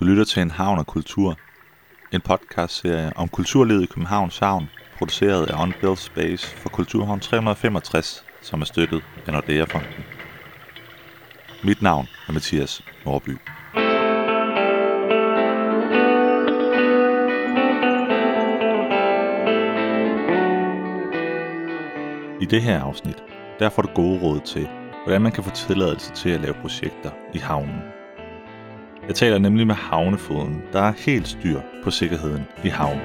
Du lytter til En Havn og Kultur, en podcastserie om kulturlivet i Københavns Havn, produceret af Unbuilt Space for Kulturhavn 365, som er støttet af Nordea Fonden. Mit navn er Mathias Norby. I det her afsnit, der får du gode råd til, hvordan man kan få tilladelse til at lave projekter i havnen. Jeg taler nemlig med havnefoden, der er helt styr på sikkerheden i havnen.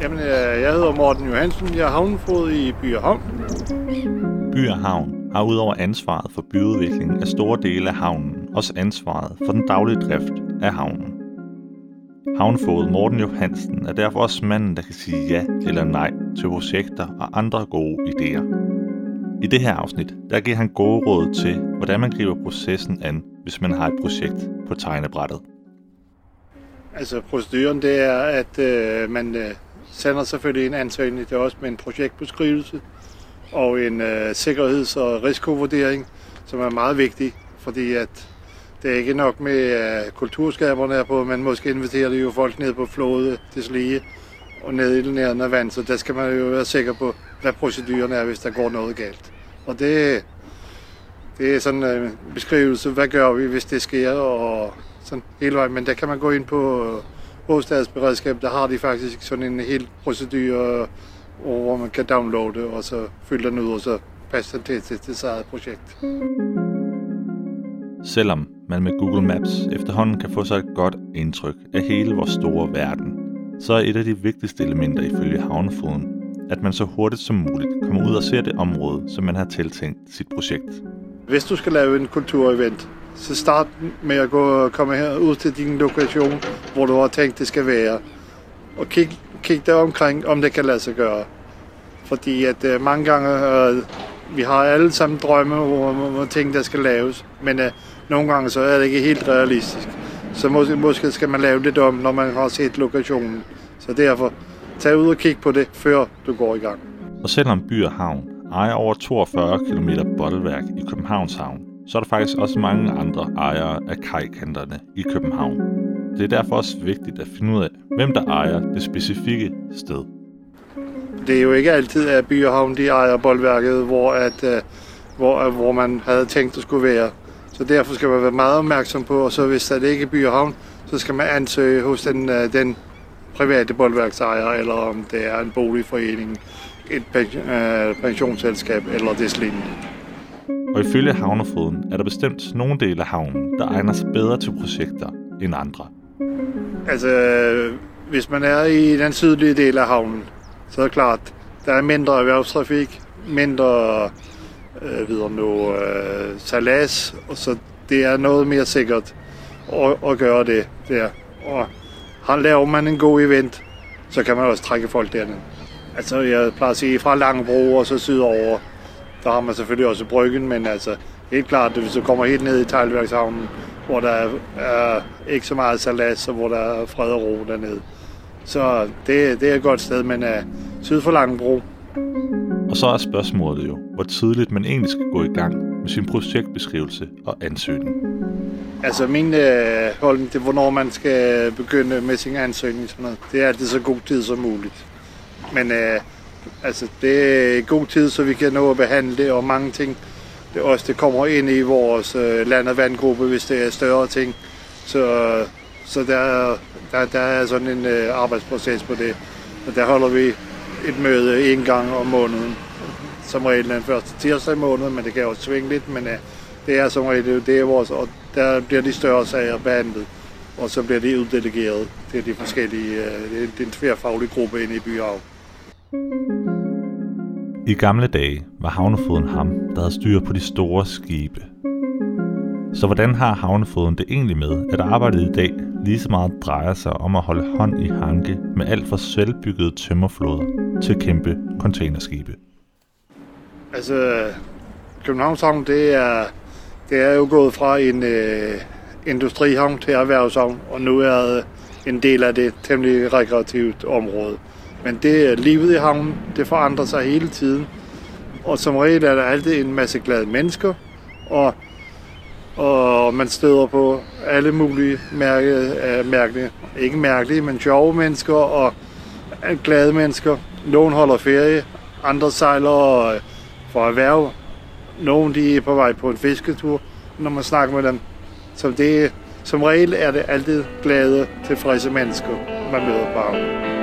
Jamen, øh, jeg hedder Morten Johansen. Jeg er havnefod i By og Havn. By og Havn har udover ansvaret for byudviklingen af store dele af havnen, også ansvaret for den daglige drift af havnen. Havnfod Morten Johansen er derfor også manden, der kan sige ja eller nej til projekter og andre gode idéer. I det her afsnit, der giver han gode råd til, hvordan man griber processen an, hvis man har et projekt på tegnebrættet. Altså, proceduren det er, at øh, man øh, sender selvfølgelig en ansøgning til os med en projektbeskrivelse og en øh, sikkerheds- og risikovurdering, som er meget vigtig, fordi at det er ikke nok med at kulturskaberne er på, men måske inviterer de jo folk ned på flodet, det slige, og ned i den nærende vand, så der skal man jo være sikker på, hvad proceduren er, hvis der går noget galt. Og det, det er sådan øh, en beskrivelse, hvad gør vi, hvis det sker, og sådan hele vejen. Men der kan man gå ind på øh, hovedstadsberedskab, der har de faktisk sådan en hel procedure, øh, hvor man kan downloade, og så fylde den ud, og så passe den til til sit eget projekt. Selvom man med Google Maps efterhånden kan få sig et godt indtryk af hele vores store verden, så er et af de vigtigste elementer ifølge havnefoden, at man så hurtigt som muligt kommer ud og ser det område, som man har tiltænkt sit projekt. Hvis du skal lave en kulturevent, så start med at gå, komme her ud til din lokation, hvor du har tænkt, det skal være. Og kig, kig der omkring, om det kan lade sig gøre. Fordi at uh, mange gange, uh, vi har alle sammen drømme om, om ting, der skal laves. Men uh, nogle gange så er det ikke helt realistisk. Så måske, måske skal man lave det om, når man har set lokationen. Så derfor, tag ud og kig på det, før du går i gang. Og selvom By og Havn ejer over 42 km boldværk i Københavns Havn, så er der faktisk også mange andre ejere af kajkanterne i København. Det er derfor også vigtigt at finde ud af, hvem der ejer det specifikke sted. Det er jo ikke altid, at By og Havn de ejer boldværket, hvor, at, uh, hvor, hvor man havde tænkt at skulle være. Så derfor skal man være meget opmærksom på, og så hvis det ikke er By og Havn, så skal man ansøge hos den, uh, den private boldværksejer, eller om det er en boligforening, et pensionsselskab eller det lignende. Og ifølge havnefoden er der bestemt nogle dele af havnen, der egner sig bedre til projekter end andre. Altså, hvis man er i den sydlige del af havnen, så er det klart, der er mindre erhvervstrafik, mindre øh, videre nu, øh, salas, og så det er noget mere sikkert at, at gøre det der. Og har laver man en god event, så kan man også trække folk derned. Altså, jeg plejer at sige, fra Langebro og så sydover, der har man selvfølgelig også bryggen, men altså, helt klart, hvis du kommer helt ned i Teglværkshavnen, hvor der er, er ikke så meget salas, og hvor der er fred og ro dernede. Så det, det er et godt sted, men uh, syd for Langebro. Og så er spørgsmålet jo, hvor tidligt man egentlig skal gå i gang med sin projektbeskrivelse og ansøgning. Altså min øh, holdning til, hvornår man skal begynde med sin ansøgning, sådan noget, det er altid så god tid som muligt. Men øh, altså, det er god tid, så vi kan nå at behandle det, og mange ting, det også det kommer ind i vores øh, land- og vandgruppe, hvis det er større ting. Så, så der, der, der er sådan en øh, arbejdsproces på det. Og der holder vi et møde en gang om måneden. Som regel den første tirsdag i måneden, men det kan også svinge lidt. Men øh, det er som regel det er vores, og der bliver de større sager behandlet. Og så bliver de uddelegeret til de forskellige, øh, det er en tværfaglig gruppe inde i Byhav. I gamle dage var havnefoden ham, der havde styr på de store skibe. Så hvordan har havnefoden det egentlig med, at arbejdet i dag lige så meget drejer sig om at holde hånd i hanke med alt fra selvbyggede tømmerflåder til kæmpe containerskibe? Altså, Københavns Havn, det er, det er jo gået fra en øh, industrihavn til erhvervshavn, og nu er øh, en del af det temmelig rekreativt område. Men det livet i havnen, det forandrer sig hele tiden. Og som regel er der altid en masse glade mennesker, og, og man støder på alle mulige mærke, øh, mærkelige, ikke mærkelige, men sjove mennesker og glade mennesker. Nogen holder ferie, andre sejler øh, for erhverv. Nogen de er på vej på en fisketur, når man snakker med dem. Så det, som regel er det altid glade, tilfredse mennesker, man møder på havnen.